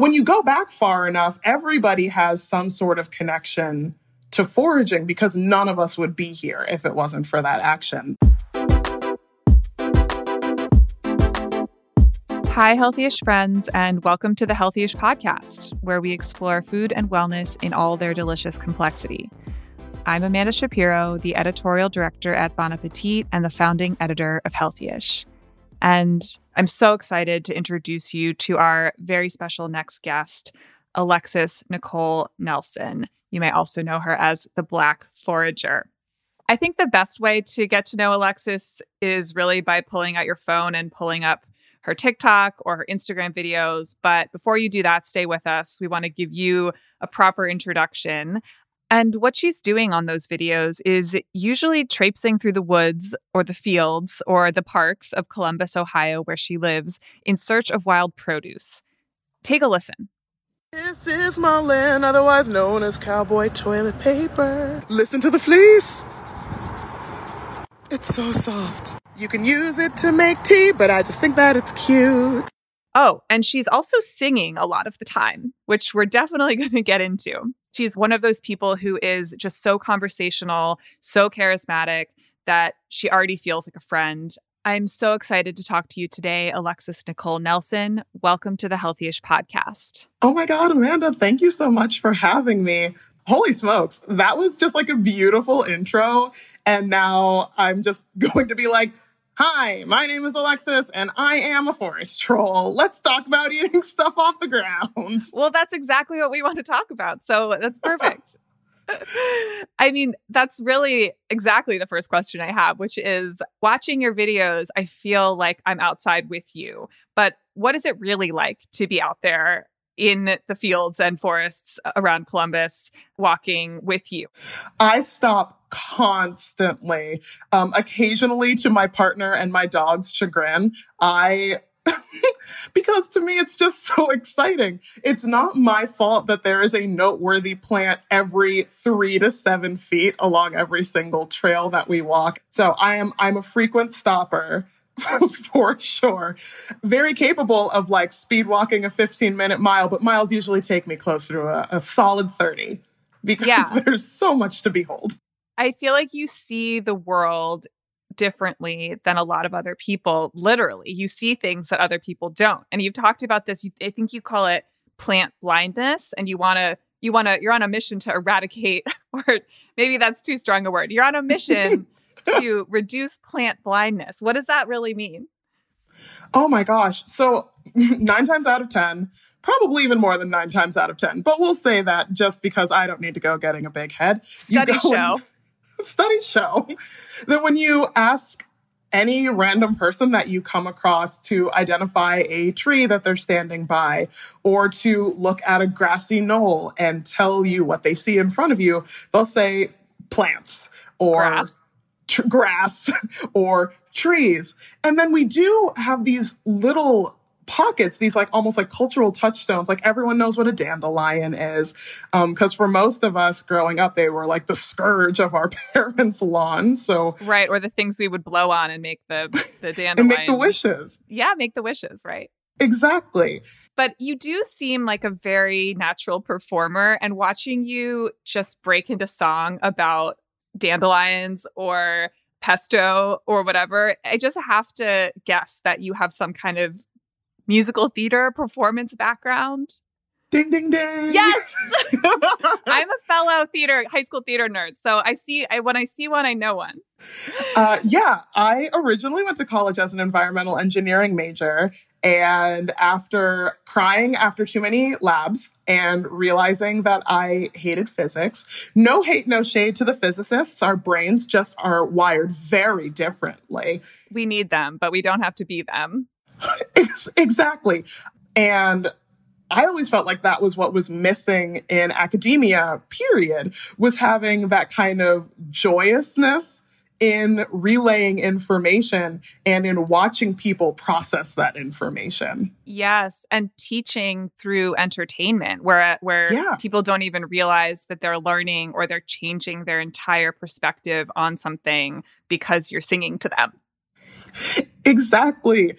when you go back far enough, everybody has some sort of connection to foraging because none of us would be here if it wasn't for that action. Hi, Healthyish friends, and welcome to the Healthyish podcast, where we explore food and wellness in all their delicious complexity. I'm Amanda Shapiro, the editorial director at Bon Appetit and the founding editor of Healthyish. And I'm so excited to introduce you to our very special next guest, Alexis Nikole Nelson. You may also know her as the Black Forager. I think the best way to get to know Alexis is really by pulling out your phone and pulling up her TikTok or her Instagram videos. But before you do that, stay with us. We want to give you a proper introduction. And what she's doing on those videos is usually traipsing through the woods or the fields or the parks of Columbus, Ohio, where she lives, in search of wild produce. Take a listen. This is mullein, otherwise known as cowboy toilet paper. Listen to the fleece. It's so soft. You can use it to make tea, but I just think that it's cute. Oh, and she's also singing a lot of the time, which we're definitely going to get into. She's one of those people who is just so conversational, so charismatic that she already feels like a friend. I'm so excited to talk to you today, Alexis Nikole Nelson. Welcome to the Healthyish podcast. Oh my God, Amanda, thank you so much for having me. Holy smokes, that was just like a beautiful intro. And now I'm just going to be like, Hi, my name is Alexis, and I am a forest troll. Let's talk about eating stuff off the ground. Well, that's exactly what we want to talk about. So that's perfect. I mean, that's really exactly the first question I have, which is watching your videos, I feel like I'm outside with you. But what is it really like to be out there in the fields and forests around Columbus walking with you? I stop constantly. Um, occasionally, to my partner and my dog's chagrin, I because to me it's just so exciting. It's not my fault that there is a noteworthy plant every three to seven feet along every single trail that we walk. So I am I'm a frequent stopper. for sure. Very capable of like speed walking a 15 minute mile, but miles usually take me closer to a, a solid 30 because yeah. there's so much to behold. I feel like you see the world differently than a lot of other people. Literally, you see things that other people don't. And you've talked about this. I think you call it plant blindness, and you want to you want to you're on a mission to eradicate or maybe that's too strong a word you're on a mission to reduce plant blindness. What does that really mean? Oh my gosh. So, nine times out of 10, probably even more than nine times out of 10, but we'll say that just because I don't need to go getting a big head. Studies show. And, studies show that when you ask any random person that you come across to identify a tree that they're standing by or to look at a grassy knoll and tell you what they see in front of you, they'll say plants or Grass tr- grass or trees. And then we do have these little pockets, these like almost like cultural touchstones. Like everyone knows what a dandelion is. Um, cause for most of us growing up, they were like the scourge of our parents' lawn. So Right. Or the things we would blow on and make the, the dandelion. and make the wishes. Yeah. Make the wishes. Right. Exactly. But you do seem like a very natural performer and watching you just break into song about dandelions or pesto or whatever, I just have to guess that you have some kind of musical theater performance background. Ding ding ding. Yes. I'm a fellow theater high school theater nerd. So I see I when I see one I know one. Uh, yeah, I originally went to college as an environmental engineering major and after crying after too many labs and realizing that I hated physics, no hate, no shade to the physicists. Our brains just are wired very differently. We need them, but we don't have to be them. exactly. And I always felt like that was what was missing in academia, period, was having that kind of joyousness in relaying information and in watching people process that information. Yes, and teaching through entertainment where where yeah. people don't even realize that they're learning or they're changing their entire perspective on something because you're singing to them. Exactly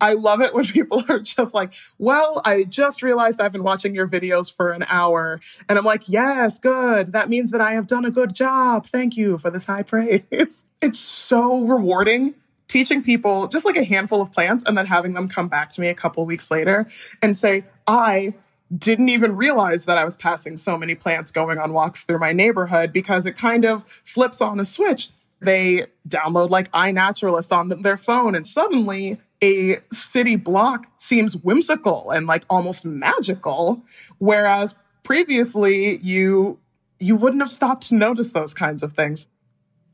I love it when people are just like, well, I just realized I've been watching your videos for an hour. And I'm like, yes, good. That means that I have done a good job. Thank you for this high praise. It's so rewarding teaching people just like a handful of plants and then having them come back to me a couple weeks later and say, I didn't even realize that I was passing so many plants going on walks through my neighborhood because it kind of flips on a switch. They download like iNaturalist on their phone and suddenly a city block seems whimsical and like almost magical whereas previously you you wouldn't have stopped to notice those kinds of things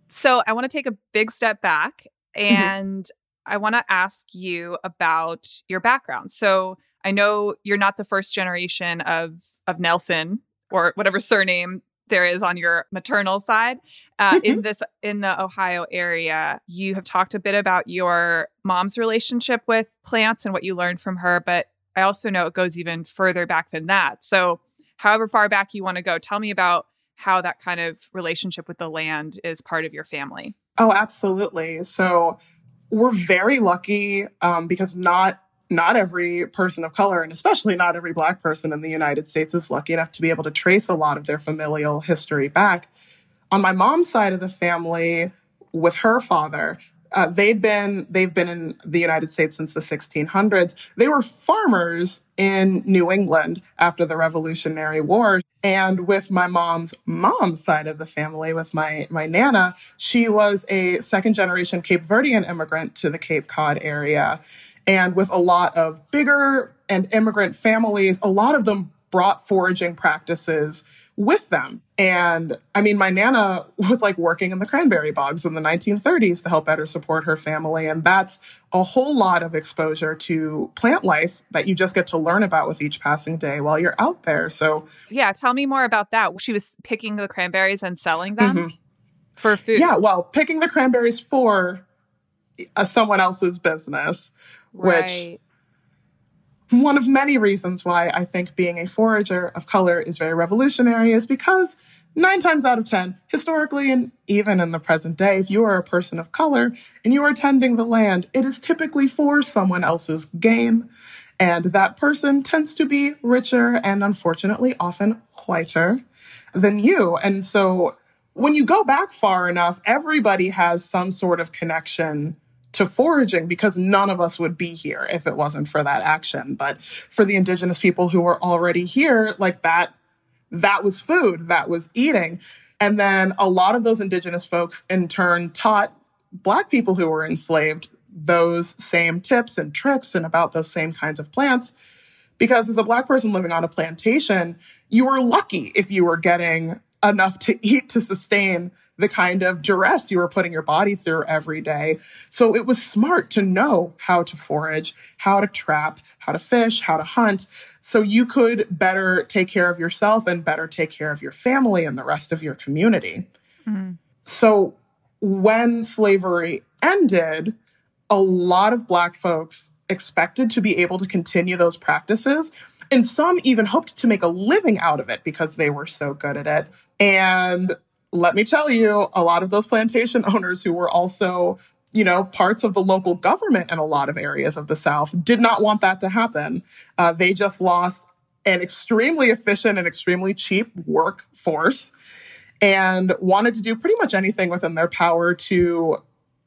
so i want to take a big step back mm-hmm. and mm-hmm. i want to ask you about your background so i know you're not the first generation of of nelson or whatever surname there is on your maternal side uh, in mm-hmm. this in the ohio area you have talked a bit about your mom's relationship with plants and what you learned from her but i also know it goes even further back than that. So however far back you want to go tell me about how that kind of relationship with the land is part of your family. Oh absolutely. So we're very lucky um, because not not every person of color, and especially not every Black person in the United States, is lucky enough to be able to trace a lot of their familial history back. On my mom's side of the family, with her father, uh, they'd been they've been in the United States since the 1600s. They were farmers in New England after the Revolutionary War. And with my mom's mom's side of the family, with my my nana, she was a second generation Cape Verdean immigrant to the Cape Cod area. And with a lot of bigger and immigrant families, a lot of them brought foraging practices with them. And I mean, my Nana was like working in the cranberry bogs in the 1930s to help better support her family. And that's a whole lot of exposure to plant life that you just get to learn about with each passing day while you're out there. So, yeah, tell me more about that. She was picking the cranberries and selling them mm-hmm. for food. Yeah, well, picking the cranberries for uh, someone else's business Right. Which one of many reasons why I think being a forager of color is very revolutionary is because nine times out of 10, historically and even in the present day, if you are a person of color and you are tending the land, it is typically for someone else's gain. And that person tends to be richer and unfortunately often whiter than you. And so when you go back far enough, everybody has some sort of connection to foraging because none of us would be here if it wasn't for that action. But for the indigenous people who were already here, like that, that was food, that was eating. And then a lot of those indigenous folks in turn taught Black people who were enslaved those same tips and tricks and about those same kinds of plants. Because as a Black person living on a plantation, you were lucky if you were getting enough to eat to sustain the kind of duress you were putting your body through every day. So it was smart to know how to forage, how to trap, how to fish, how to hunt, so you could better take care of yourself and better take care of your family and the rest of your community. Mm-hmm. So when slavery ended, a lot of Black folks expected to be able to continue those practices and some even hoped to make a living out of it because they were so good at it. And let me tell you, a lot of those plantation owners who were also, you know, parts of the local government in a lot of areas of the South did not want that to happen. Uh, they just lost an extremely efficient and extremely cheap workforce and wanted to do pretty much anything within their power to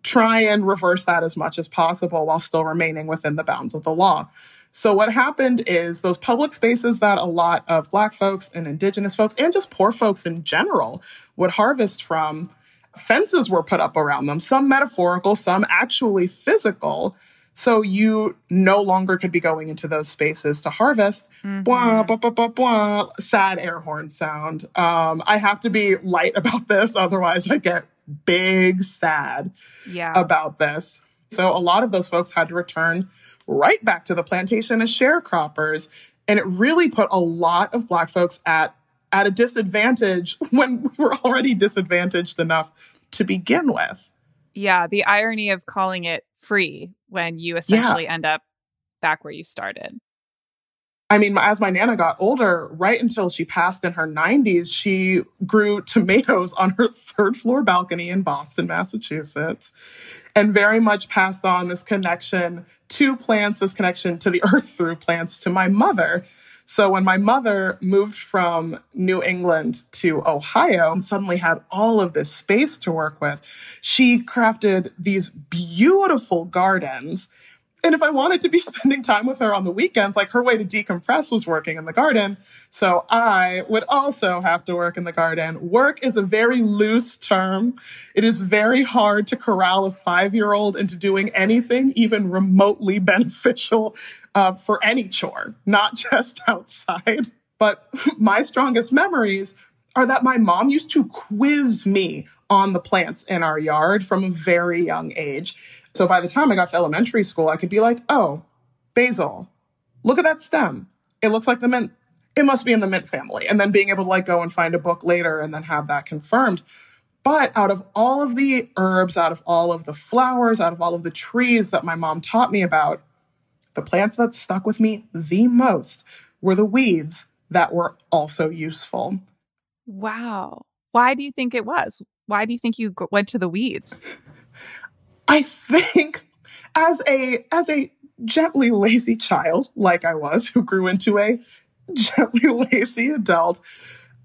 try and reverse that as much as possible while still remaining within the bounds of the law. So what happened is those public spaces that a lot of black folks and indigenous folks and just poor folks in general would harvest from, fences were put up around them, some metaphorical, some actually physical. So you no longer could be going into those spaces to harvest. Mm-hmm. Blah, blah, blah, blah, blah, sad air horn sound. Um, I have to be light about this, otherwise I get big sad yeah. about this. So a lot of those folks had to return right back to the plantation as sharecroppers. And it really put a lot of Black folks at, at a disadvantage when we were already disadvantaged enough to begin with. Yeah, the irony of calling it free when you essentially yeah. end up back where you started. I mean, as my Nana got older, right until she passed in her 90s, she grew tomatoes on her third floor balcony in Boston, Massachusetts, and very much passed on this connection to plants, this connection to the earth through plants to my mother. So when my mother moved from New England to Ohio and suddenly had all of this space to work with, she crafted these beautiful gardens and if I wanted to be spending time with her on the weekends, like her way to decompress was working in the garden. So I would also have to work in the garden. Work is a very loose term. It is very hard to corral a five year old into doing anything even remotely beneficial uh, for any chore, not just outside. But my strongest memories are that my mom used to quiz me on the plants in our yard from a very young age. So by the time I got to elementary school, I could be like, oh, basil, look at that stem. It looks like the mint. It must be in the mint family. And then being able to like go and find a book later and then have that confirmed. But out of all of the herbs, out of all of the flowers, out of all of the trees that my mom taught me about, the plants that stuck with me the most were the weeds that were also useful. Wow. Why do you think it was? Why do you think you went to the weeds? I think as a as a gently lazy child like I was who grew into a gently lazy adult,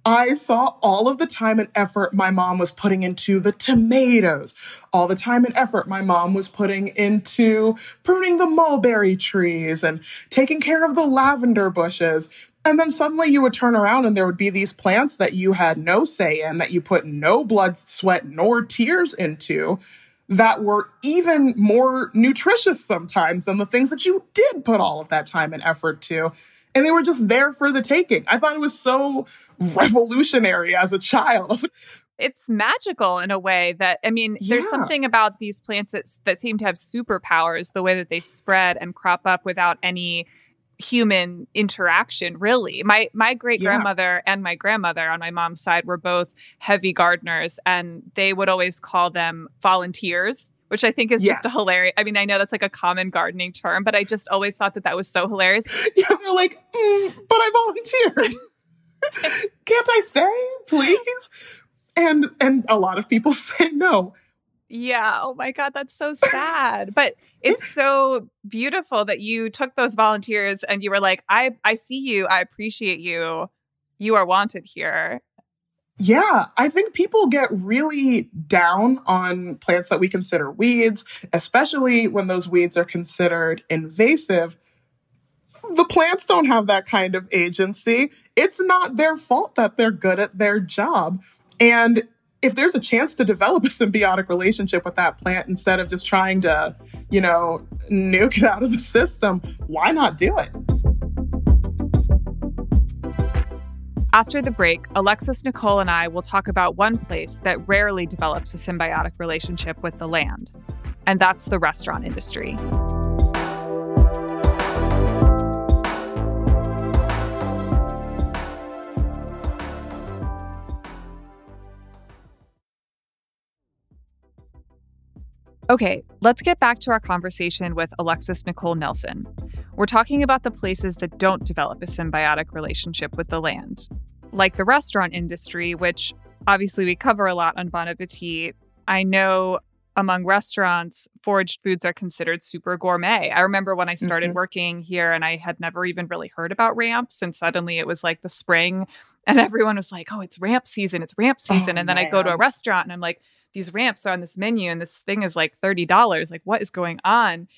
I saw all of the time and effort my mom was putting into the tomatoes, all the time and effort my mom was putting into pruning the mulberry trees and taking care of the lavender bushes. And then suddenly you would turn around and there would be these plants that you had no say in, that you put no blood, sweat, nor tears into that were even more nutritious sometimes than the things that you did put all of that time and effort to. And they were just there for the taking. I thought it was so revolutionary as a child. it's magical in a way that I mean, yeah. there's something about these plants that, that seem to have superpowers, the way that they spread and crop up without any human interaction really. My my great grandmother yeah. and my grandmother on my mom's side were both heavy gardeners and they would always call them volunteers which i think is yes. just a hilarious i mean i know that's like a common gardening term but i just always thought that that was so hilarious. Yeah they're like mm, but i volunteered. Can't i stay please? And and a lot of people say no yeah. Oh my God, that's so sad. but it's so beautiful that you took those volunteers and you were like, I, I see you. I appreciate you. You are wanted here. Yeah, I think people get really down on plants that we consider weeds, especially when those weeds are considered invasive. The plants don't have that kind of agency. It's not their fault that they're good at their job. And if there's a chance to develop a symbiotic relationship with that plant instead of just trying to, you know, nuke it out of the system, why not do it? After the break, Alexis Nikole and I will talk about one place that rarely develops a symbiotic relationship with the land, and that's the restaurant industry. Okay, let's get back to our conversation with Alexis Nikole Nelson. We're talking about the places that don't develop a symbiotic relationship with the land, like the restaurant industry, which obviously we cover a lot on Bon Appetit. I know among restaurants, foraged foods are considered super gourmet. I remember when I started mm-hmm. working here and I had never even really heard about ramps. And suddenly it was like the spring and everyone was like, oh, it's ramp season, it's ramp season. Oh, and then man. I go to a restaurant and I'm like, these ramps are on this menu and this thing is like $30 like what is going on?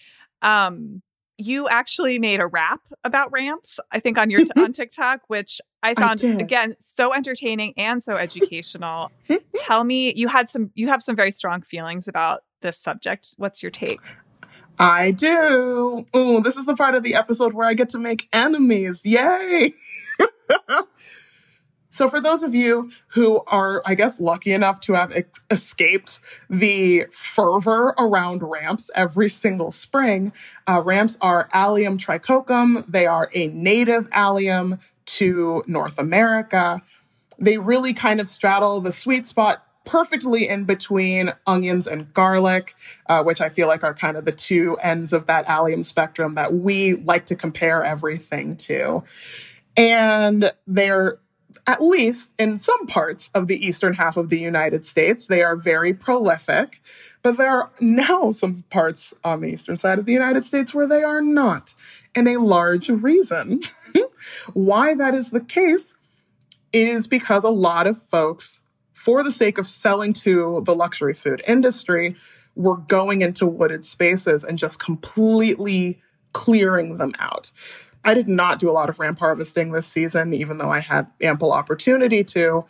Um you actually made a rap about ramps i think on your t- on tiktok which i found I again so entertaining and so educational. Tell me you had some you have some very strong feelings about this subject. What's your take? I do. Oh this is the part of the episode where i get to make enemies. Yay So, for those of you who are, I guess, lucky enough to have ex- escaped the fervor around ramps every single spring, uh, ramps are Allium tricoccum. They are a native allium to North America. They really kind of straddle the sweet spot perfectly in between onions and garlic, uh, which I feel like are kind of the two ends of that allium spectrum that we like to compare everything to. And they're at least in some parts of the eastern half of the United States, they are very prolific. But there are now some parts on the eastern side of the United States where they are not. And a large reason why that is the case is because a lot of folks, for the sake of selling to the luxury food industry, were going into wooded spaces and just completely clearing them out. I did not do a lot of ramp harvesting this season, even though I had ample opportunity to.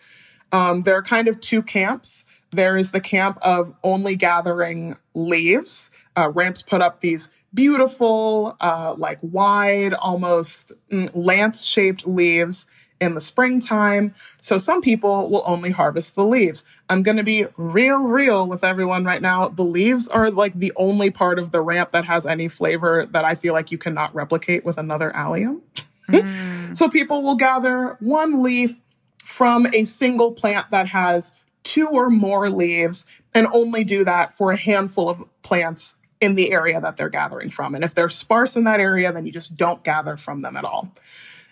Um, there are kind of two camps. There is the camp of only gathering leaves. Uh, ramps put up these beautiful, uh, like wide, almost mm, lance shaped leaves in the springtime. So some people will only harvest the leaves. I'm going to be real, real with everyone right now. The leaves are like the only part of the ramp that has any flavor that I feel like you cannot replicate with another allium. Mm. so people will gather one leaf from a single plant that has two or more leaves and only do that for a handful of plants in the area that they're gathering from. And if they're sparse in that area, then you just don't gather from them at all.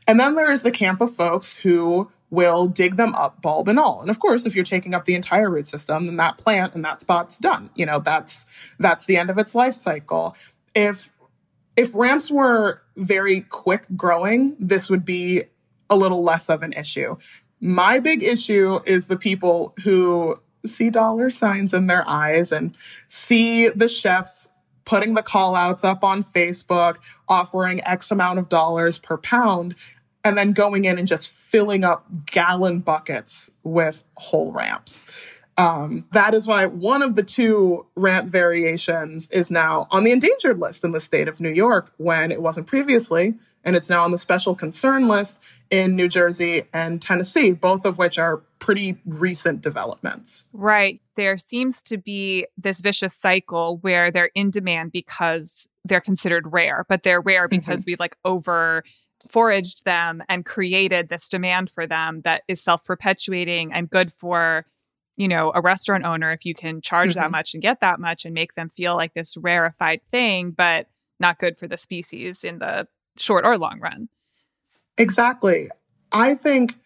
And then there is the camp of folks who will dig them up bulb and all. And of course, if you're taking up the entire root system, then that plant and that spot's done. You know, that's that's the end of its life cycle. If if ramps were very quick growing, this would be a little less of an issue. My big issue is the people who see dollar signs in their eyes and see the chefs putting the call outs up on Facebook, offering X amount of dollars per pound and then going in and just filling up gallon buckets with whole ramps. Um, that is why one of the two ramp variations is now on the endangered list in the state of New York when it wasn't previously. And it's now on the special concern list in New Jersey and Tennessee, both of which are pretty recent developments. Right. There seems to be this vicious cycle where they're in demand because they're considered rare, but they're rare because mm-hmm. we've like over foraged them and created this demand for them that is self-perpetuating and good for you know a restaurant owner if you can charge mm-hmm. that much and get that much and make them feel like this rarefied thing but not good for the species in the short or long run. Exactly. I think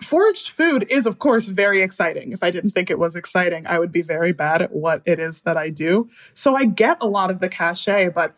foraged food is of course very exciting. If i didn't think it was exciting i would be very bad at what it is that i do. So i get a lot of the cachet but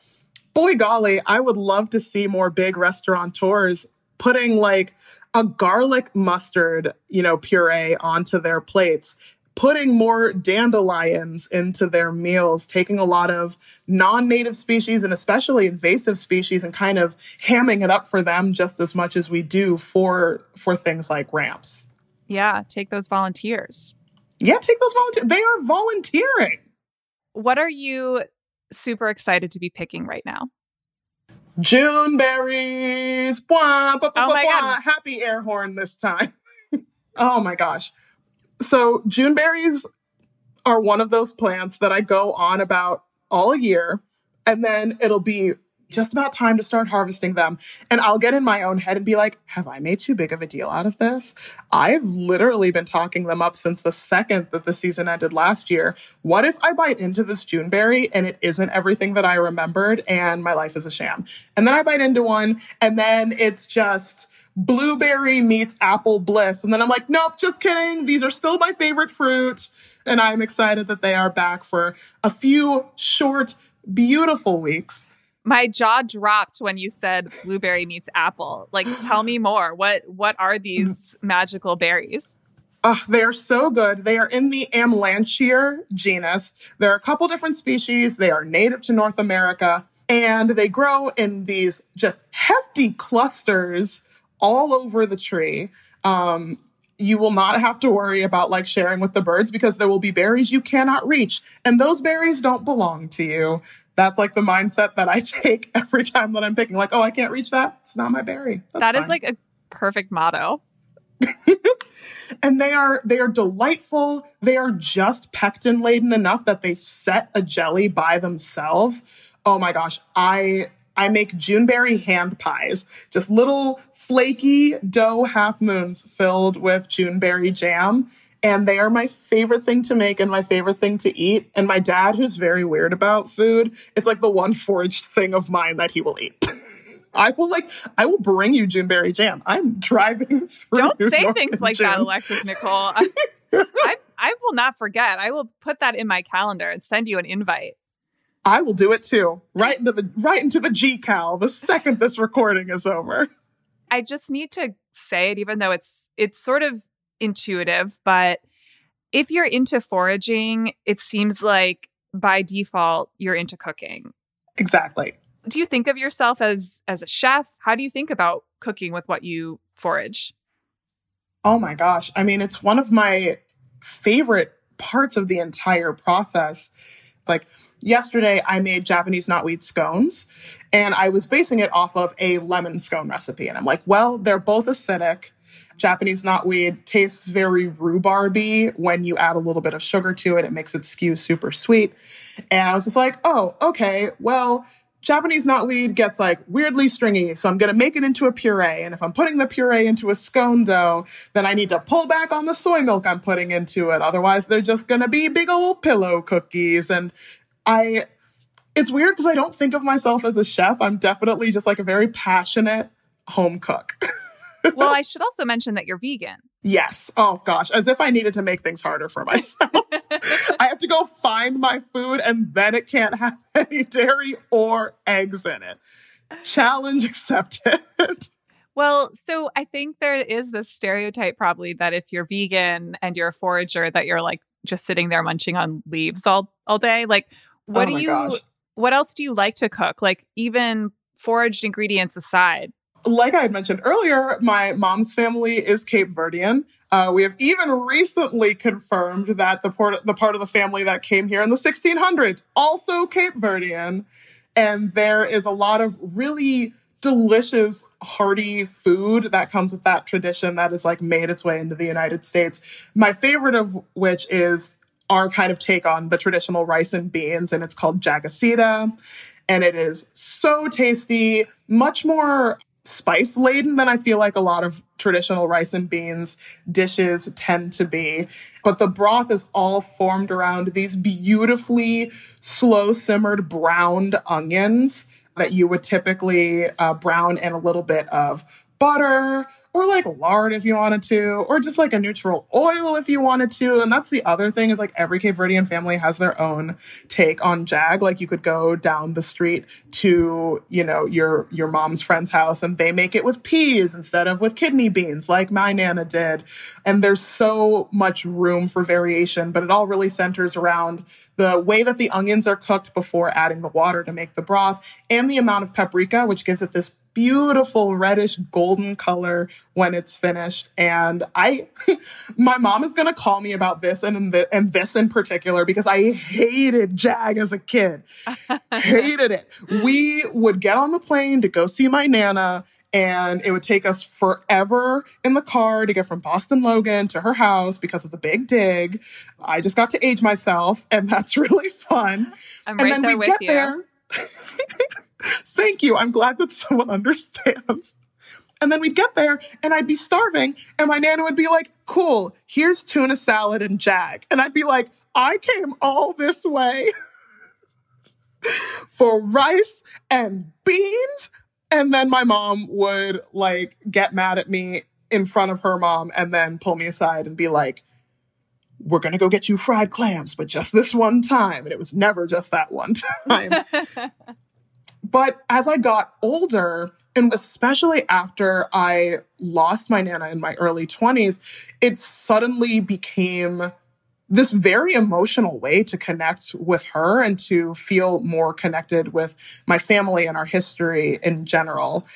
boy golly, I would love to see more big restaurateurs putting like a garlic mustard, you know, puree onto their plates, putting more dandelions into their meals, taking a lot of non-native species and especially invasive species and kind of hamming it up for them just as much as we do for for things like ramps. Yeah, take those volunteers. Yeah, take those volunteers. They are volunteering. What are you super excited to be picking right now? June berries. Blah, blah, blah, oh my God. Happy air horn this time. oh my gosh. So, June berries are one of those plants that I go on about all year. And then it'll be just about time to start harvesting them. And I'll get in my own head and be like, have I made too big of a deal out of this? I've literally been talking them up since the second that the season ended last year. What if I bite into this Juneberry and it isn't everything that I remembered and my life is a sham? And then I bite into one and then it's just blueberry meets apple bliss. And then I'm like, nope, just kidding. These are still my favorite fruit. And I'm excited that they are back for a few short, beautiful weeks my jaw dropped when you said blueberry meets apple. Like, tell me more. What what are these magical berries? Oh, they are so good. They are in the Amelanchier genus. There are a couple different species. They are native to North America and they grow in these just hefty clusters all over the tree. Um, you will not have to worry about like sharing with the birds because there will be berries you cannot reach and those berries don't belong to you. That's like the mindset that i take every time that i'm picking like oh i can't reach that. It's not my berry. That's that is like a perfect motto. And they are they are delightful. They are just pectin laden enough that they set a jelly by themselves. Oh my gosh. I I make Juneberry hand pies, just little flaky dough half moons filled with Juneberry jam. and they are my favorite thing to make and my favorite thing to eat. And my dad, who's very weird about food, it's like the one foraged thing of mine that he will eat. I will like I will bring you Juneberry jam. I'm driving through. Don't say North things like Jam. that, Alexis Nikole. I, I, I will not forget. I will put that in my calendar and send you an invite. I will do it too. Right into the right into the G cal the second this recording is over. I just need to say it, even though it's it's sort of intuitive, but if you're into foraging, it seems like by default you're into cooking. Exactly. Do you think of yourself as as a chef? How do you think about cooking with what you forage? Oh my gosh. I mean, it's one of my favorite parts of the entire process. Like yesterday, I made Japanese knotweed scones and I was basing it off of a lemon scone recipe. And I'm like, well, they're both acidic. Japanese knotweed tastes very rhubarby when you add a little bit of sugar to it. It makes it skew super sweet. And I was just like, oh, okay, well, Japanese knotweed gets like weirdly stringy, so I'm gonna make it into a puree. And if I'm putting the puree into a scone dough, then I need to pull back on the soy milk I'm putting into it. Otherwise, they're just gonna be big old pillow cookies. And I, it's weird because I don't think of myself as a chef. I'm definitely just like a very passionate home cook. well, I should also mention that you're vegan. Yes. Oh gosh, as if I needed to make things harder for myself. I have to go find my food and then it can't have any dairy or eggs in it. Challenge accepted. Well, so I think there is this stereotype probably that if you're vegan and you're a forager that you're like just sitting there munching on leaves all all day. Like what oh do you gosh. what else do you like to cook? Like even foraged ingredients aside. Like I had mentioned earlier, my mom's family is Cape Verdean. Uh, we have even recently confirmed that the, port- the part of the family that came here in the 1600s, also Cape Verdean. And there is a lot of really delicious, hearty food that comes with that tradition that is like made its way into the United States. My favorite of which is our kind of take on the traditional rice and beans, and it's called jagacida. And it is so tasty, much more spice laden than I feel like a lot of traditional rice and beans dishes tend to be. But the broth is all formed around these beautifully slow simmered browned onions that you would typically uh, brown in a little bit of butter or like lard if you wanted to, or just like a neutral oil if you wanted to. And that's the other thing is like every Cape Verdean family has their own take on jag. Like you could go down the street to, you know, your your mom's friend's house and they make it with peas instead of with kidney beans, like my nana did. And there's so much room for variation, but it all really centers around the way that the onions are cooked before adding the water to make the broth and the amount of paprika, which gives it this beautiful reddish golden color when it's finished. And I, my mom is going to call me about this and, the, and this in particular because I hated Jag as a kid. hated it. We would get on the plane to go see my Nana and it would take us forever in the car to get from Boston Logan to her house because of the big dig. I just got to age myself and that's really fun. I'm and right then there we with get you. there. Thank you. I'm glad that someone understands. And then we'd get there and I'd be starving, and my nana would be like, Cool, here's tuna salad and jag. And I'd be like, I came all this way for rice and beans. And then my mom would like get mad at me in front of her mom and then pull me aside and be like, we're going to go get you fried clams, but just this one time. And it was never just that one time. But as I got older, and especially after I lost my Nana in my early 20s, it suddenly became this very emotional way to connect with her and to feel more connected with my family and our history in general.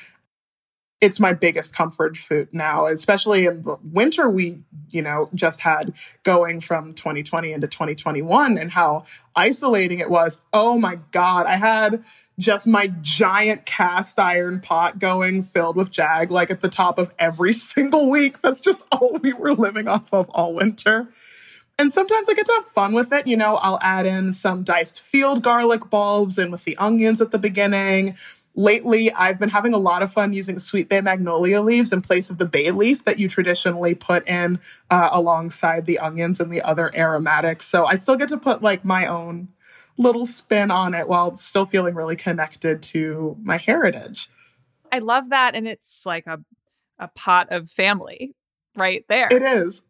It's my biggest comfort food now, especially in the winter we, you know, just had going from 2020 into 2021 and how isolating it was. Oh my God. I had just my giant cast iron pot going filled with jag like at the top of every single week. That's just all we were living off of all winter. And sometimes I get to have fun with it. You know, I'll add in some diced field garlic bulbs in with the onions at the beginning. Lately I've been having a lot of fun using sweet bay magnolia leaves in place of the bay leaf that you traditionally put in uh, alongside the onions and the other aromatics. So I still get to put like my own little spin on it while still feeling really connected to my heritage. I love that. And it's like a, a pot of family right there. It is.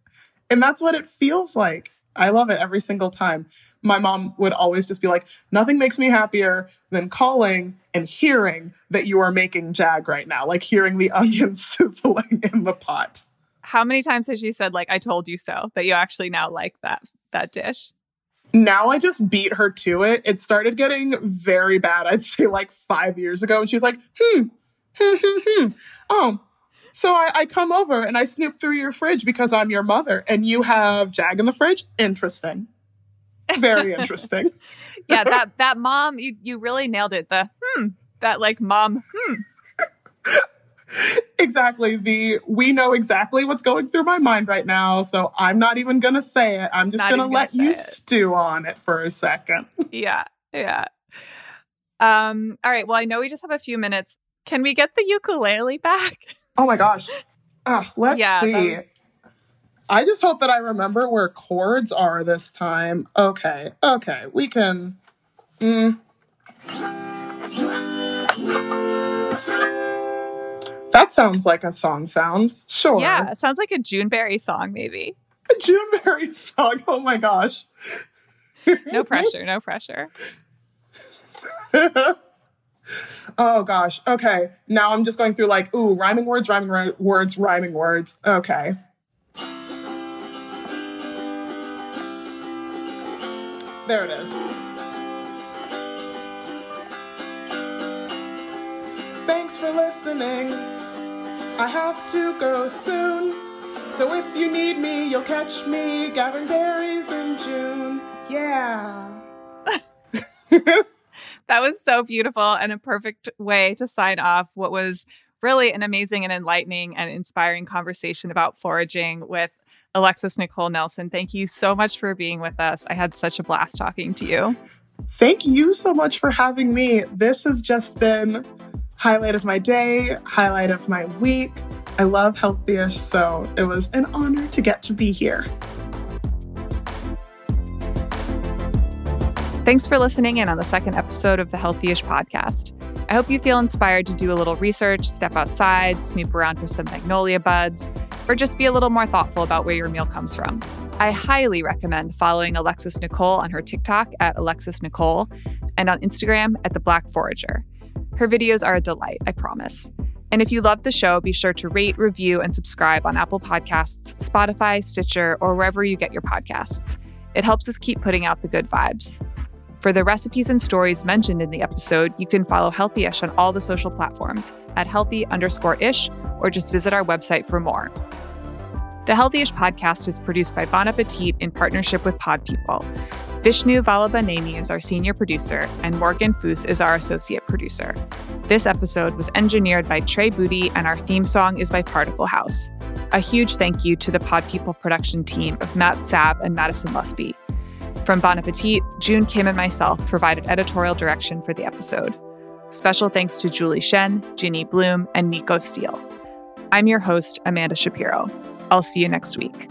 And that's what it feels like. I love it every single time. My mom would always just be like, nothing makes me happier than calling and hearing that you are making jag right now, like hearing the onions sizzling in the pot. How many times has she said, like, I told you so, that you actually now like that that dish? Now I just beat her to it. It started getting very bad, I'd say like five years ago. And she was like, hmm, hmm, hmm, hmm. Oh, so I, I, come over and I snoop through your fridge because I'm your mother and you have Jag in the fridge. Interesting. Very interesting. yeah, that that mom, you you really nailed it. The hmm, that like mom, hmm. exactly. The we know exactly what's going through my mind right now, so I'm not even gonna say it. I'm just gonna let gonna you it. stew on it for a second. yeah, yeah. Um. All right. Well, I know we just have a few minutes. Can we get the ukulele back? Oh my gosh. Uh, let's yeah, see. Was... I just hope that I remember where chords are this time. Okay, okay, we can. Mm. That sounds like a song sounds. Sure. Yeah, sounds like a Juneberry song, maybe. A Juneberry song. Oh my gosh. no pressure, no pressure. Oh gosh. Okay. Now I'm just going through like, ooh, rhyming words, rhyming ri- words, rhyming words. Okay. There it is. Thanks for listening. I have to go soon. So if you need me, you'll catch me gathering berries in June. Yeah. that was so beautiful and a perfect way to sign off what was really an amazing and enlightening and inspiring conversation about foraging with Alexis Nikole Nelson. Thank you so much for being with us. I had such a blast talking to you. Thank you so much for having me. This has just been highlight of my day, highlight of my week. I love Healthyish, so it was an honor to get to be here. Thanks for listening in on the second episode of the Healthyish podcast. I hope you feel inspired to do a little research, step outside, snoop around for some magnolia buds, or just be a little more thoughtful about where your meal comes from. I highly recommend following Alexis Nikole on her TikTok at Alexis Nikole and on Instagram at The Black Forager. Her videos are a delight, I promise. And if you love the show, be sure to rate, review, and subscribe on Apple Podcasts, Spotify, Stitcher, or wherever you get your podcasts. It helps us keep putting out the good vibes. For the recipes and stories mentioned in the episode, you can follow Healthyish on all the social platforms at healthy underscore ish, or just visit our website for more. The Healthyish podcast is produced by Bon Appetit in partnership with Pod People. Vishnu Valabaneni is our senior producer, and Morgan Foos is our associate producer. This episode was engineered by Trey Booty, and our theme song is by Particle House. A huge thank you to the Pod People production team of Matt Sabb and Madison Lusby. From Bon Appetit, June Kim and myself provided editorial direction for the episode. Special thanks to Julie Shen, Ginny Bloom, and Nico Steele. I'm your host, Amanda Shapiro. I'll see you next week.